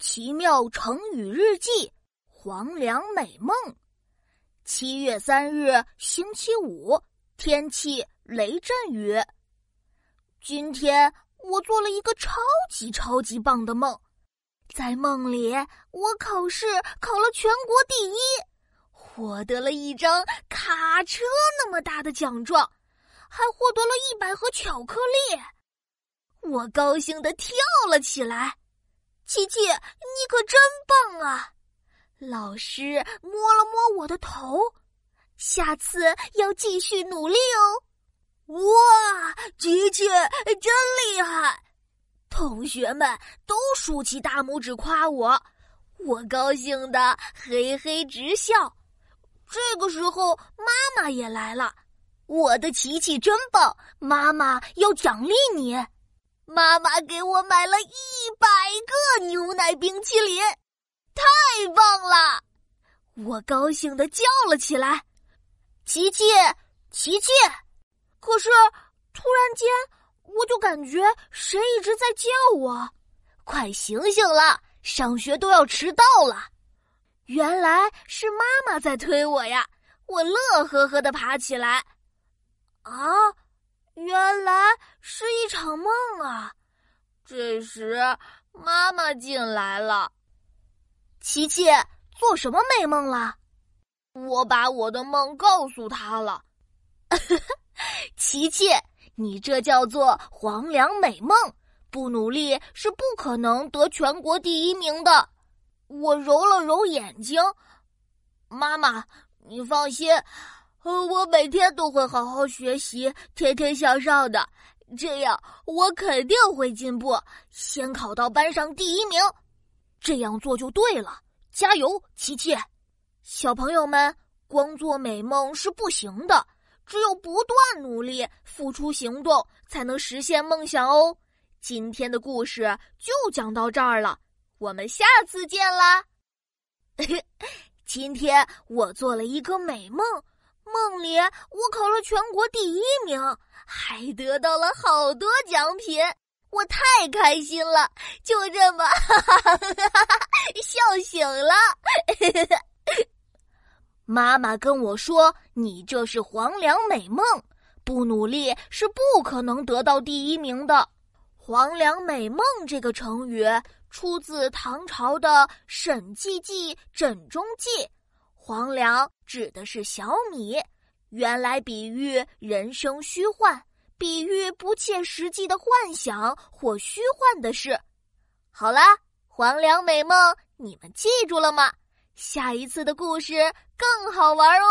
奇妙成语日记：黄粱美梦。七月三日，星期五，天气雷阵雨。今天我做了一个超级超级棒的梦，在梦里我考试考了全国第一，获得了一张卡车那么大的奖状，还获得了一百盒巧克力。我高兴的跳了起来。琪琪，你可真棒啊！老师摸了摸我的头，下次要继续努力哦。哇，琪琪真厉害！同学们都竖起大拇指夸我，我高兴的嘿嘿直笑。这个时候，妈妈也来了。我的琪琪真棒，妈妈要奖励你。妈妈给我买了一百个牛奶冰淇淋，太棒了！我高兴的叫了起来：“琪琪，琪琪！”可是突然间，我就感觉谁一直在叫我：“快醒醒了，上学都要迟到了！”原来是妈妈在推我呀！我乐呵呵的爬起来。啊！原来是一场梦啊！这时，妈妈进来了。琪琪，做什么美梦了？我把我的梦告诉他了。琪琪，你这叫做黄粱美梦，不努力是不可能得全国第一名的。我揉了揉眼睛，妈妈，你放心。我每天都会好好学习，天天向上的，这样我肯定会进步，先考到班上第一名。这样做就对了，加油，琪琪！小朋友们，光做美梦是不行的，只有不断努力、付出行动，才能实现梦想哦。今天的故事就讲到这儿了，我们下次见啦！今天我做了一个美梦。梦里我考了全国第一名，还得到了好多奖品，我太开心了，就这么哈哈哈哈笑醒了。妈妈跟我说：“你这是黄粱美梦，不努力是不可能得到第一名的。”黄粱美梦这个成语出自唐朝的沈记记枕中记。黄粱指的是小米，原来比喻人生虚幻，比喻不切实际的幻想或虚幻的事。好啦，黄粱美梦，你们记住了吗？下一次的故事更好玩哦。